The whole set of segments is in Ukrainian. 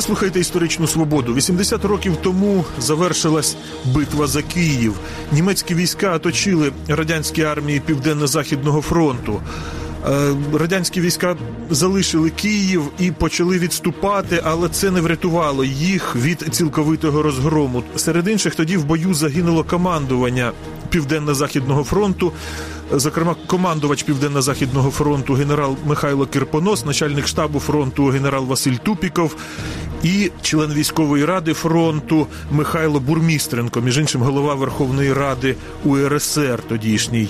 Ви слухаєте історичну свободу. 80 років тому завершилась битва за Київ. Німецькі війська оточили радянські армії Південно-Західного фронту. Е, радянські війська залишили Київ і почали відступати, але це не врятувало їх від цілковитого розгрому. Серед інших тоді в бою загинуло командування Південно-Західного фронту. Зокрема, командувач Південно-Західного фронту генерал Михайло Кирпонос, начальник штабу фронту генерал Василь Тупіков і член військової ради фронту Михайло Бурмістренко, між іншим голова Верховної Ради УРСР тодішній.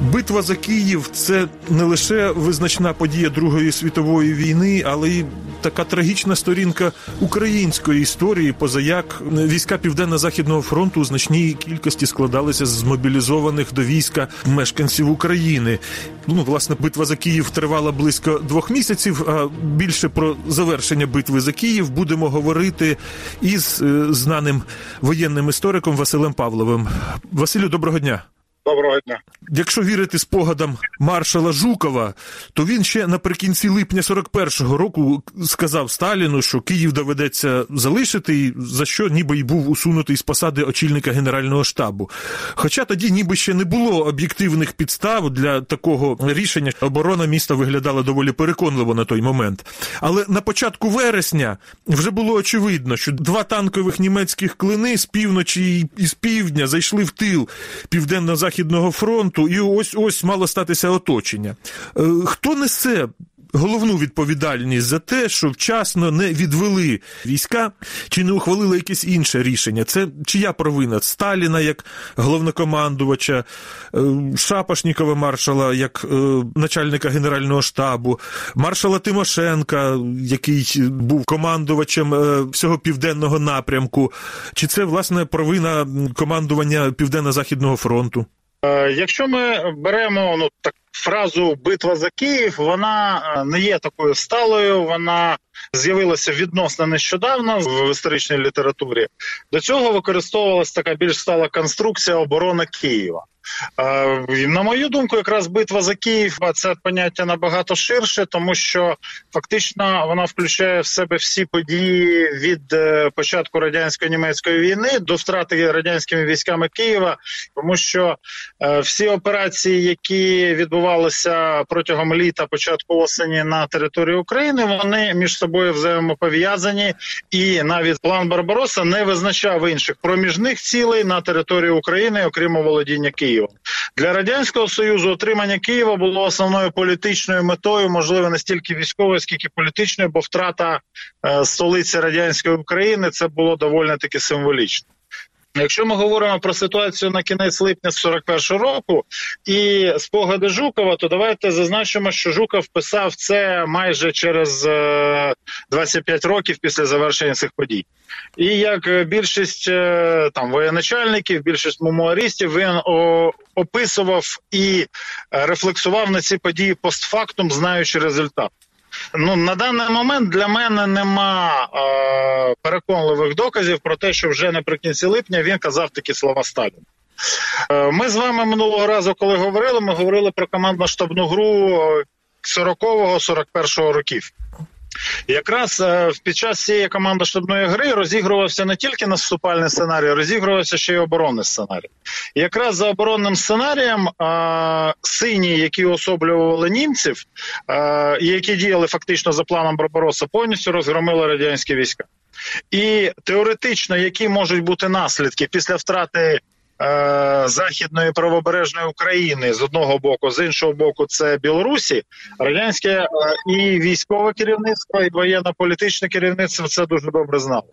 Битва за Київ це не лише визначна подія Другої світової війни, але й така трагічна сторінка української історії, позаяк війська Південно-Західного фронту у значній кількості складалися з змобілізованих до війська мешканців України. Ну, власне, битва за Київ тривала близько двох місяців. А більше про завершення битви за Київ будемо говорити із е, знаним воєнним істориком Василем Павловим. Василю, доброго дня. Доброго дня. Якщо вірити спогадам маршала Жукова, то він ще наприкінці липня 41-го року сказав Сталіну, що Київ доведеться залишити, і за що ніби й був усунутий з посади очільника генерального штабу. Хоча тоді ніби ще не було об'єктивних підстав для такого рішення, оборона міста виглядала доволі переконливо на той момент. Але на початку вересня вже було очевидно, що два танкових німецьких клини з півночі і з півдня зайшли в тил південно-західного Західного фронту, і ось ось мало статися оточення. Е, хто несе головну відповідальність за те, що вчасно не відвели війська чи не ухвалили якесь інше рішення? Це чия провина? Сталіна як головнокомандувача, е, Шапошнікова маршала як е, начальника Генерального штабу, маршала Тимошенка, який був командувачем всього південного напрямку, чи це власне провина командування Південно-Західного фронту? Е, якщо ми беремо ну так фразу битва за Київ, вона е, не є такою сталою. Вона з'явилася відносно нещодавно в історичній літературі. До цього використовувалася така більш стала конструкція оборони Києва. На мою думку, якраз битва за Київ це поняття набагато ширше, тому що фактично вона включає в себе всі події від е, початку радянсько-німецької війни до втрати радянськими військами Києва, тому що е, всі операції, які відбувалися протягом літа, початку осені на території України, вони між собою взаємопов'язані, і навіть план Барбароса не визначав інших проміжних цілей на території України, окрім володіння Києва. Києвом. Для радянського союзу отримання Києва було основною політичною метою, можливо, не стільки військовою, скільки політичною, бо втрата е, столиці радянської України це було доволі таки символічно. Якщо ми говоримо про ситуацію на кінець липня 41-го року і спогади Жукова, то давайте зазначимо, що Жуков писав це майже через 25 е, років після завершення цих подій. І як більшість е, там воєначальників, більшість мемуаристів, він описував і рефлексував на ці події постфактум, знаючи результат. Ну на даний момент для мене нема е, переконливих доказів про те, що вже наприкінці липня він казав такі слова Сталіна. Е, ми з вами минулого разу, коли говорили, ми говорили про командно-штабну гру 40-го, 41-го років. Якраз е, під час цієї командно-штабної гри розігрувався не тільки наступальний сценарій, розігрувався ще й оборонний сценарій. Якраз за оборонним сценарієм е, сині, які особлювали німців, е, і які діяли фактично за планом Барбароса, повністю розгромили радянські війська. І теоретично, які можуть бути наслідки після втрати Е, західної правобережної України з одного боку, з іншого боку, це Білорусі, радянське е, і військове керівництво, і воєнно-політичне керівництво це дуже добре знало.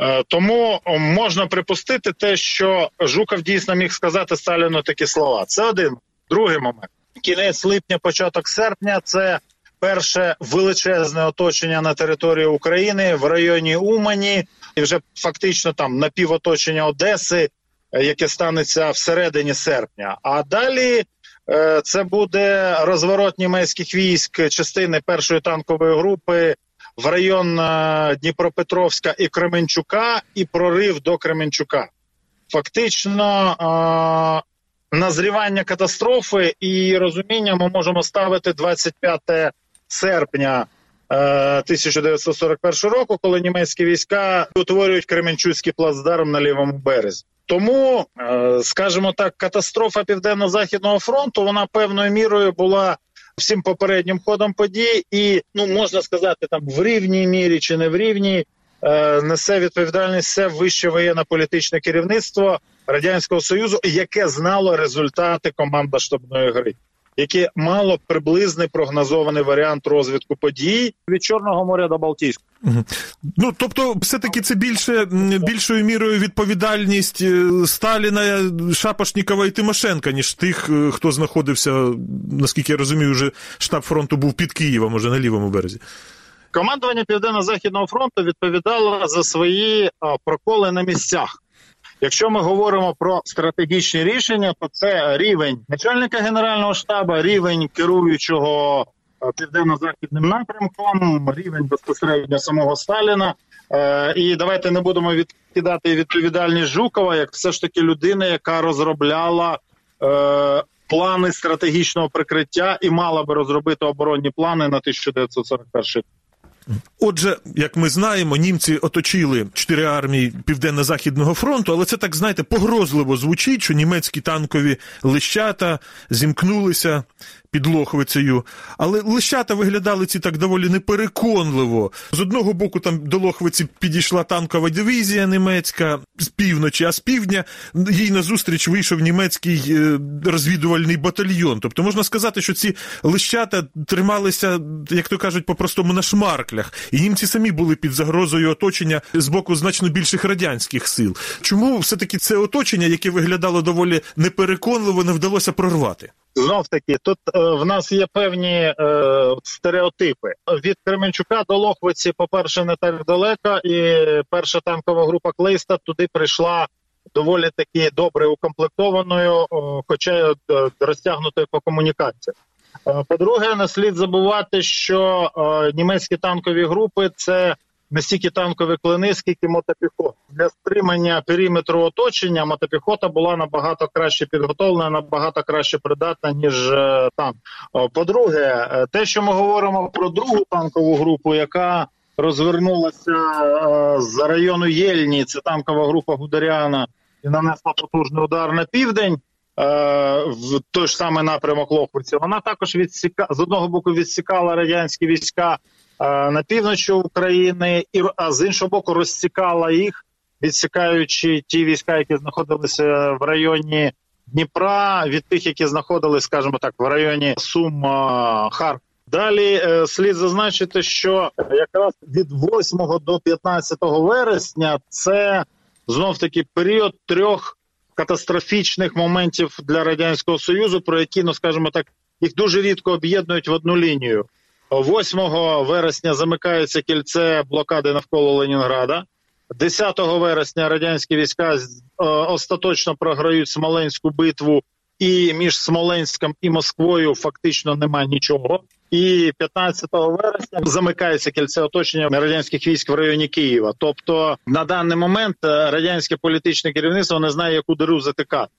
Е, тому можна припустити те, що Жуков дійсно міг сказати Сталіну такі слова. Це один другий момент. Кінець липня, початок серпня це перше величезне оточення на території України в районі Умані, і вже фактично там напівоточення Одеси Е, яке станеться всередині серпня. А далі е, це буде розворот німецьких військ частини першої танкової групи в район е, Дніпропетровська і Кременчука, і прорив до Кременчука. Фактично. Назрівання катастрофи і розуміння ми можемо ставити 25 серпня 1941 року, коли німецькі війська утворюють Кременчуцький плацдарм на лівому березі. Тому, е, скажімо так, катастрофа південно-західного фронту вона певною мірою була всім попереднім ходом подій, і ну можна сказати, там в рівній мірі чи не в рівній е, несе відповідальність все вище воєнно-політичне керівництво радянського союзу, яке знало результати командно штабної гри яке мало приблизний прогнозований варіант розвитку подій від Чорного моря до Балтійського. Ну тобто, все таки це більше більшою мірою відповідальність е, Сталіна, Шапошнікова і Тимошенка, ніж тих, е, хто знаходився, наскільки я розумію, вже штаб фронту був під Києвом, може на лівому березі. Командування Південно-Західного фронту відповідало за свої проколи на місцях. Якщо ми говоримо про стратегічні рішення, то це рівень начальника генерального штабу, рівень керуючого е, південно-західним напрямком, рівень безпосередньо самого Сталіна. Е, і давайте не будемо відкидати відповідальність Жукова, як все ж таки людина, яка розробляла е, плани стратегічного прикриття і мала би розробити оборонні плани на 1941 рік. Отже, як ми знаємо, німці оточили чотири армії Південно-Західного фронту, але це так знаєте погрозливо звучить, що німецькі танкові лищата зімкнулися під Лохвицею. Але лищата виглядали ці так доволі непереконливо. З одного боку, там до Лохвиці підійшла танкова дивізія німецька з півночі, а з півдня їй назустріч вийшов німецький е, розвідувальний батальйон. Тобто можна сказати, що ці лищата трималися, як то кажуть, по-простому на шмарклях. І німці самі були під загрозою оточення з боку значно більших радянських сил. Чому все-таки це оточення, яке виглядало доволі непереконливо, не вдалося прорвати? Знов таки, тут е, в нас є певні е, стереотипи. Від Кременчука до Лохвиці, по-перше, не так далеко, і перша танкова група Клейста туди прийшла доволі таки добре укомплектованою, хоча й е, розтягнутою по комунікаціях. Е, по-друге, не слід забувати, що е, німецькі танкові групи це не стільки танкові клини, скільки мотопіхот. Для стримання периметру оточення мотопіхота була набагато краще підготовлена, набагато краще придатна, ніж е, танк. По-друге, е, те, що ми говоримо про другу танкову групу, яка розвернулася е, з району Єльні, це танкова група Гударяна, і нанесла потужний удар на південь. В той ж самий напрямок Лохвиці, вона також відсіка з одного боку відсікала радянські війська на півночі України, і а з іншого боку розцікала їх, відсікаючи ті війська, які знаходилися в районі Дніпра, від тих, які знаходилися, скажімо так, в районі Сум Харкова. Далі е, слід зазначити, що якраз від 8 до 15 вересня це знов таки період трьох катастрофічних моментів для радянського союзу, про які ну скажімо так, їх дуже рідко об'єднують в одну лінію. 8 вересня замикається кільце блокади навколо Ленінграда. 10 вересня радянські війська е, остаточно програють Смоленську битву, і між Смоленськом і Москвою фактично немає нічого. І 15 вересня замикається кільце оточення радянських військ в районі Києва. Тобто на даний момент е, радянське політичне керівництво не знає, яку диру затикати.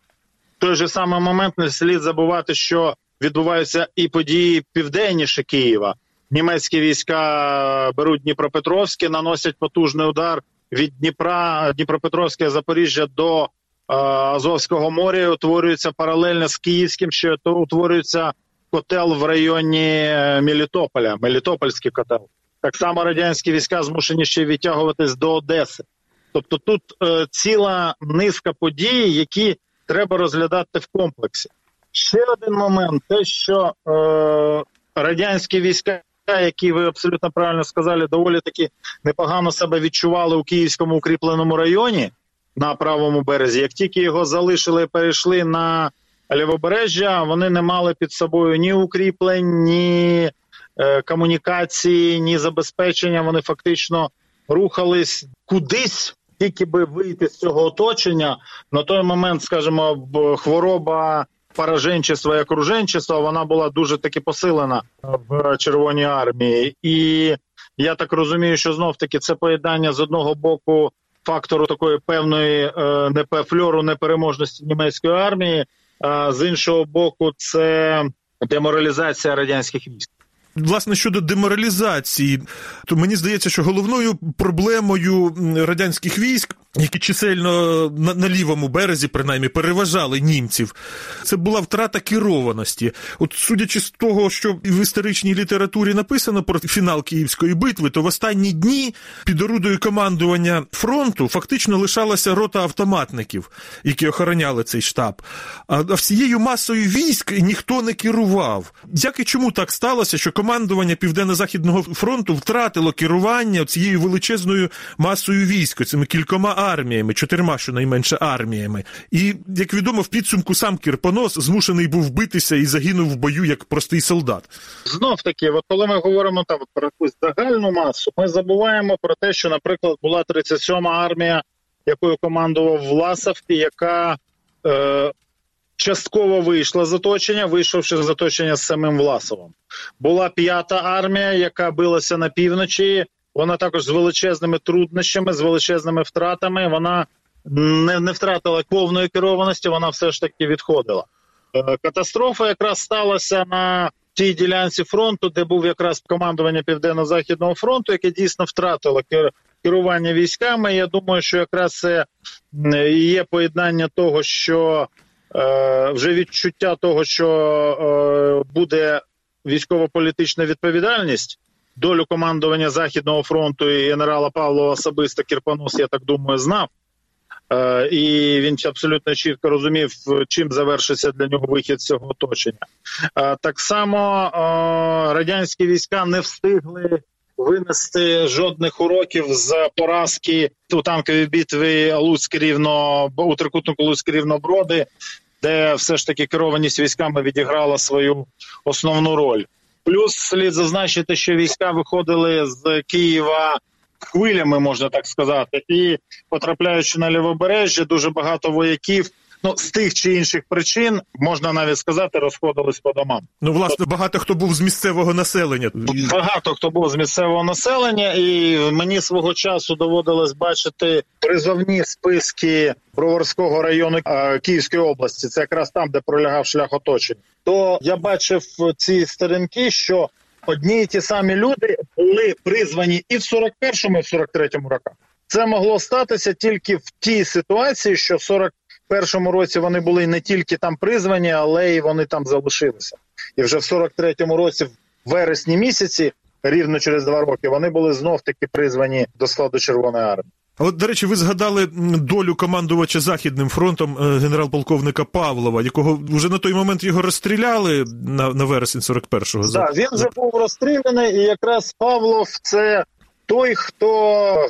В той же самий момент не слід забувати, що відбуваються і події південніше Києва. Німецькі війська беруть Дніпропетровське, наносять потужний удар від Дніпра, Дніпропетровське Запоріжжя до е, Азовського моря. Утворюється паралельно з Київським, що утворюється котел в районі е, Мелітополя, Мелітопольський котел. Так само радянські війська змушені ще відтягуватись до Одеси. Тобто тут е, ціла низка подій, які треба розглядати в комплексі. Ще один момент: те, що е, радянські війська, які ви абсолютно правильно сказали, доволі таки непогано себе відчували у Київському укріпленому районі на правому березі. Як тільки його залишили, перейшли на лівобережжя, вони не мали під собою ні укріплень, ні е, комунікації, ні забезпечення. Вони фактично рухались кудись. Тільки би вийти з цього оточення на той момент, скажімо, хвороба пораженчества і окруженчества, вона була дуже таки посилена в Червоній армії, і я так розумію, що знов таки це поєднання з одного боку фактору такої певної е, не фльору непереможності німецької армії, а з іншого боку, це деморалізація радянських військ. Власне, щодо деморалізації, то мені здається, що головною проблемою радянських військ, які чисельно на, на лівому березі, принаймні, переважали німців, це була втрата керованості. От судячи з того, що в історичній літературі написано про фінал Київської битви, то в останні дні під орудою командування фронту фактично лишалася рота автоматників, які охороняли цей штаб. А всією масою військ ніхто не керував. Як і чому так сталося, що командування Південно-Західного фронту втратило керування цією величезною масою військ, цими кількома арміями, чотирма щонайменше арміями. І як відомо, в підсумку сам Кірпонос змушений був битися і загинув в бою як простий солдат. Знов таки, от коли ми говоримо там про якусь загальну масу, ми забуваємо про те, що, наприклад, була 37-ма армія, якою командував Власов, і яка е, частково вийшла з оточення, вийшовши з оточення з самим Власовим. Була п'ята армія, яка билася на півночі. Вона також з величезними труднощами, з величезними втратами. Вона не, не втратила повної керованості, вона все ж таки відходила. Е, катастрофа якраз сталася на тій ділянці фронту, де був якраз командування Південно-Західного фронту, яке дійсно втратило керування військами. Я думаю, що якраз це є поєднання того, що е, вже відчуття того, що е, буде військово-політична відповідальність. Долю командування Західного фронту і генерала Павлова особисто Кірпонос, я так думаю, знав. Е, і він абсолютно чітко розумів, чим завершиться для нього вихід цього оточення. Е, так само е, радянські війська не встигли винести жодних уроків з поразки у танковій битві Луцьк рівно у трикутнику Луцьк рівноброди, де все ж таки керованість військами відіграла свою основну роль. Плюс слід зазначити, що війська виходили з Києва хвилями, можна так сказати, і потрапляючи на лівобережжя, дуже багато вояків. Ну, з тих чи інших причин можна навіть сказати, розходились по домам. Ну, власне, багато хто був з місцевого населення. Багато хто був з місцевого населення, і мені свого часу доводилось бачити призовні списки Броварського району Київської області. Це якраз там, де пролягав шлях оточення. То я бачив ці сторінки, що одні і ті самі люди були призвані і в 41-му, і в 43-му роках. Це могло статися тільки в тій ситуації, що в 41-му році вони були не тільки там призвані, але й вони там залишилися. І вже в 43-му році, в вересні місяці, рівно через два роки, вони були знов таки призвані до складу Червоної армії. А от, до речі, ви згадали долю командувача Західним фронтом е, генерал-полковника Павлова, якого вже на той момент його розстріляли на на вересень 41-го. Так, він вже був розстріляний, і якраз Павлов це той, хто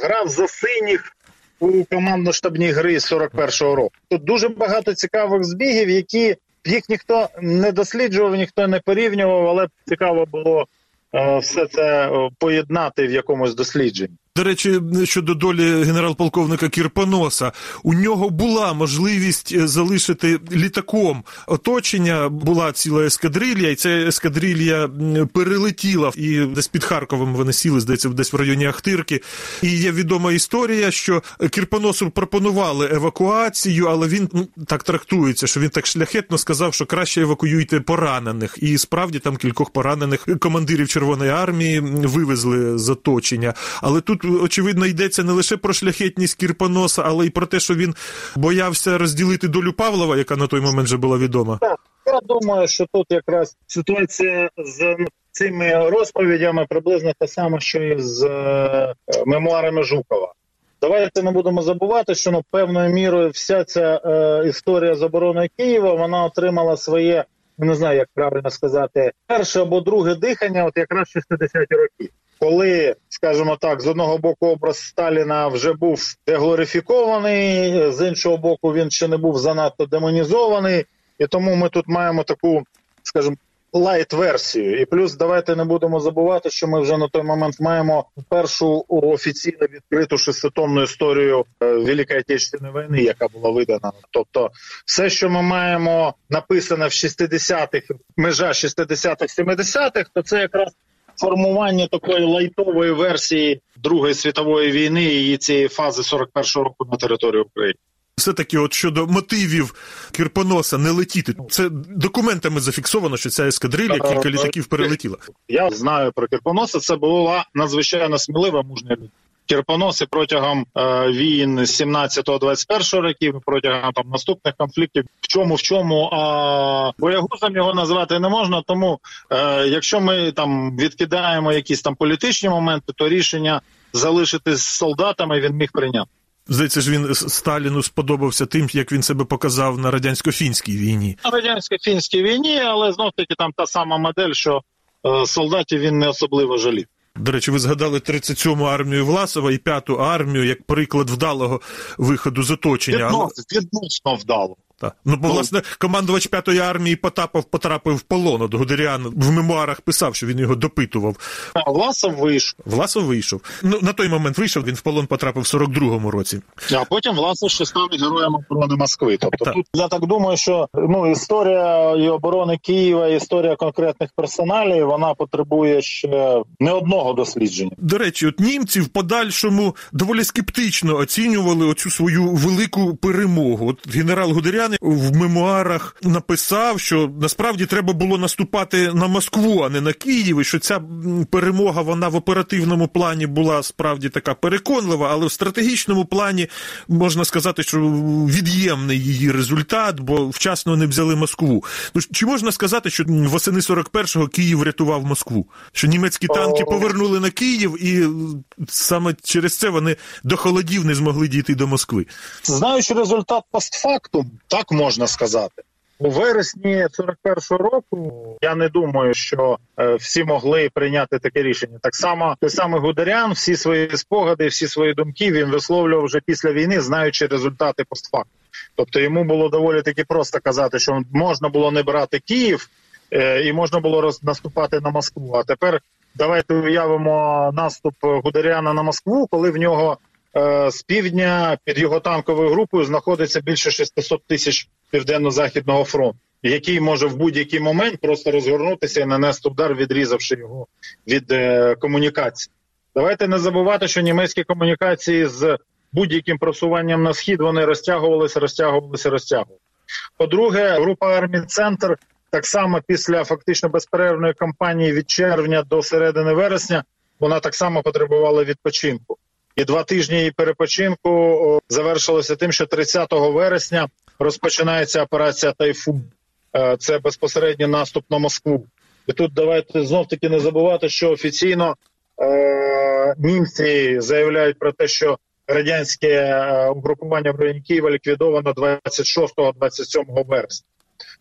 грав за синіх у командно-штабній гри 41-го року. Тут дуже багато цікавих збігів, які їх ніхто не досліджував, ніхто не порівнював, але цікаво було е, все це е, поєднати в якомусь дослідженні. До речі, щодо долі генерал-полковника Кірпоноса, у нього була можливість е, залишити літаком оточення. Була ціла ескадрилья, і ця ескадрилья перелетіла і десь під Харковом вони сіли, здається, десь в районі Ахтирки. І є відома історія, що Кірпоносу пропонували евакуацію, але він ну, так трактується, що він так шляхетно сказав, що краще евакуюйте поранених. І справді там кількох поранених командирів Червоної армії вивезли з оточення. Але тут очевидно йдеться не лише про шляхетність Кірпоноса, але й про те, що він боявся розділити долю Павлова, яка на той момент вже була відома. Так, я думаю, що тут якраз ситуація з цими розповідями приблизно та сама, що і з е, мемуарами Жукова. Давайте не будемо забувати, що ну певною мірою вся ця е, історія з обороною Києва вона отримала своє, не знаю, як правильно сказати, перше або друге дихання, от якраз 60-ті роки коли, скажімо так, з одного боку образ Сталіна вже був деглорифікований, з іншого боку, він ще не був занадто демонізований, і тому ми тут маємо таку, скажімо, лайт-версію. І плюс давайте не будемо забувати, що ми вже на той момент маємо першу офіційно відкриту шеститомну історію е, Великої Отечественної війни, яка була видана. Тобто, все, що ми маємо написане в 60-х, межа 60-х, 70-х, то це якраз формування такої лайтової версії Другої світової війни і цієї фази 41-го року на території України. Все таки, от щодо мотивів Кірпоноса не летіти, це документами зафіксовано, що ця ескадрилья кілька літаків перелетіла. Я знаю про Кірпоноса. Це була надзвичайно смілива мужня людина. Кірпоноси протягом е, війн 17-21 років, протягом там наступних конфліктів, в чому в чому а боягузом його назвати не можна. Тому е, якщо ми там відкидаємо якісь там політичні моменти, то рішення залишитись з солдатами він міг прийняти. Здається ж, він Сталіну сподобався тим, як він себе показав на радянсько-фінській війні. На радянсько-фінській війні, але знов таки там та сама модель, що е, солдатів він не особливо жалів. До речі, ви згадали 37-му армію Власова і 5-ту армію як приклад вдалого виходу з оточення. Відносно, відносно вдало. Так. Ну, бо, власне, командувач 5-ї армії Потапов потрапив в полон. От Гудеріан в мемуарах писав, що він його допитував. А Власов вийшов. Власов вийшов. Ну, на той момент вийшов, він в полон потрапив в 42-му році. А потім Власов ще став героєм оборони Москви. Тобто Так. тут я так думаю, що ну історія і оборони Києва, історія конкретних персоналів, вона потребує ще не одного дослідження. До речі, от німці в подальшому доволі скептично оцінювали оцю свою велику перемогу. От генерал Гудерян в мемуарах написав, що насправді треба було наступати на Москву, а не на Київ, і що ця перемога вона в оперативному плані була справді така переконлива, але в стратегічному плані можна сказати, що від'ємний її результат, бо вчасно не взяли Москву. Ну чи можна сказати, що восени 41-го Київ врятував Москву? Що німецькі танки повернули на Київ, і саме через це вони до холодів не змогли дійти до Москви. Знаючи результат постфактум, так можна сказати. У вересні 41-го року я не думаю, що е, всі могли прийняти таке рішення. Так само той самий Гудерян, всі свої спогади, всі свої думки він висловлював вже після війни, знаючи результати постфактум. Тобто йому було доволі таки просто казати, що можна було не брати Київ е, і можна було роз, наступати на Москву. А тепер давайте уявимо наступ Гудеряна на Москву, коли в нього з півдня під його танковою групою знаходиться більше 600 тисяч південно-західного фронту, який може в будь-який момент просто розгорнутися і нанести удар, відрізавши його від е, комунікації. Давайте не забувати, що німецькі комунікації з будь-яким просуванням на схід вони розтягувалися, розтягувалися, розтягувалися. По-друге, група армій Центр так само після фактично безперервної кампанії від червня до середини вересня вона так само потребувала відпочинку. І два тижні перепочинку завершилося тим, що 30 вересня розпочинається операція Тайфун. Е, Це безпосередньо наступ на Москву. І тут давайте знов таки не забувати, що офіційно е, німці заявляють про те, що радянське е, угрупування в районі Києва ліквідовано 26-27 вересня.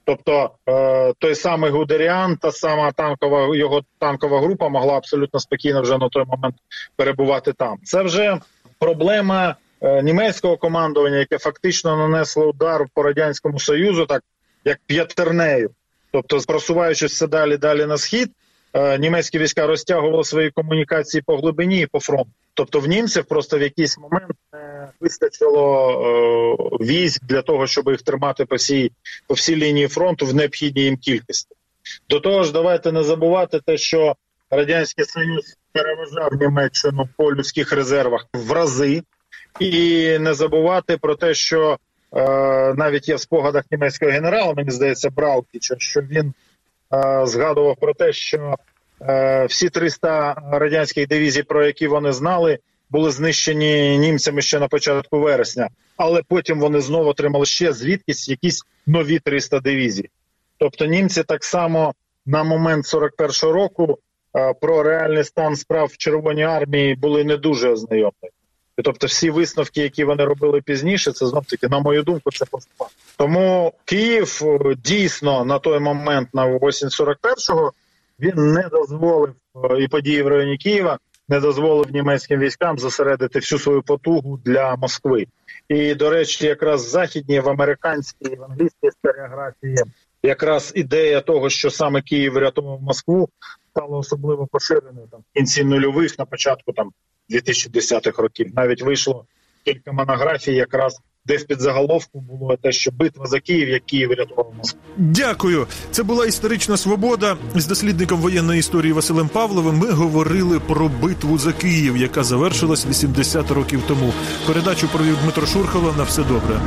Тобто е, той самий Гудеріан, та сама танкова його танкова група могла абсолютно спокійно вже на той момент перебувати там. Це вже проблема е, німецького командування, яке фактично нанесло удар по радянському союзу, так як п'ятернею. Тобто, просуваючись все далі далі на схід, е, німецькі війська розтягували свої комунікації по глибині і по фронту. Тобто, в німців просто в якийсь момент не вистачило е, військ для того, щоб їх тримати по всій по всій лінії фронту в необхідній їм кількості. До того ж, давайте не забувати те, що радянський союз переважав Німеччину по людських резервах в рази, і не забувати про те, що е, навіть є в спогадах німецького генерала, мені здається, Браукіча, що він е, згадував про те, що всі 300 радянських дивізій, про які вони знали, були знищені німцями ще на початку вересня, але потім вони знову отримали ще звідкись якісь нові 300 дивізій. Тобто німці так само на момент 41-го року е, про реальний стан справ в Червоній армії були не дуже ознайомлені. Тобто, всі висновки, які вони робили пізніше, це знов таки, на мою думку, це постфакт. Тому Київ е, дійсно на той момент, на осінь 41-го, він не дозволив е, і події в районі Києва не дозволив німецьким військам зосередити всю свою потугу для Москви. І до речі, якраз в західній, в американській, в англійській історіографії, якраз ідея того, що саме Київ врятував Москву, стала особливо поширеною там в кінці нульових, на початку там 2010-х років. Навіть вийшло кілька монографій якраз де під заголовком було те, що битва за Київ, як Київ врятував Москву. Дякую. Це була історична свобода. З дослідником воєнної історії Василем Павловим ми говорили про битву за Київ, яка завершилась 80 років тому. Передачу провів Дмитро Шурхало. На все добре.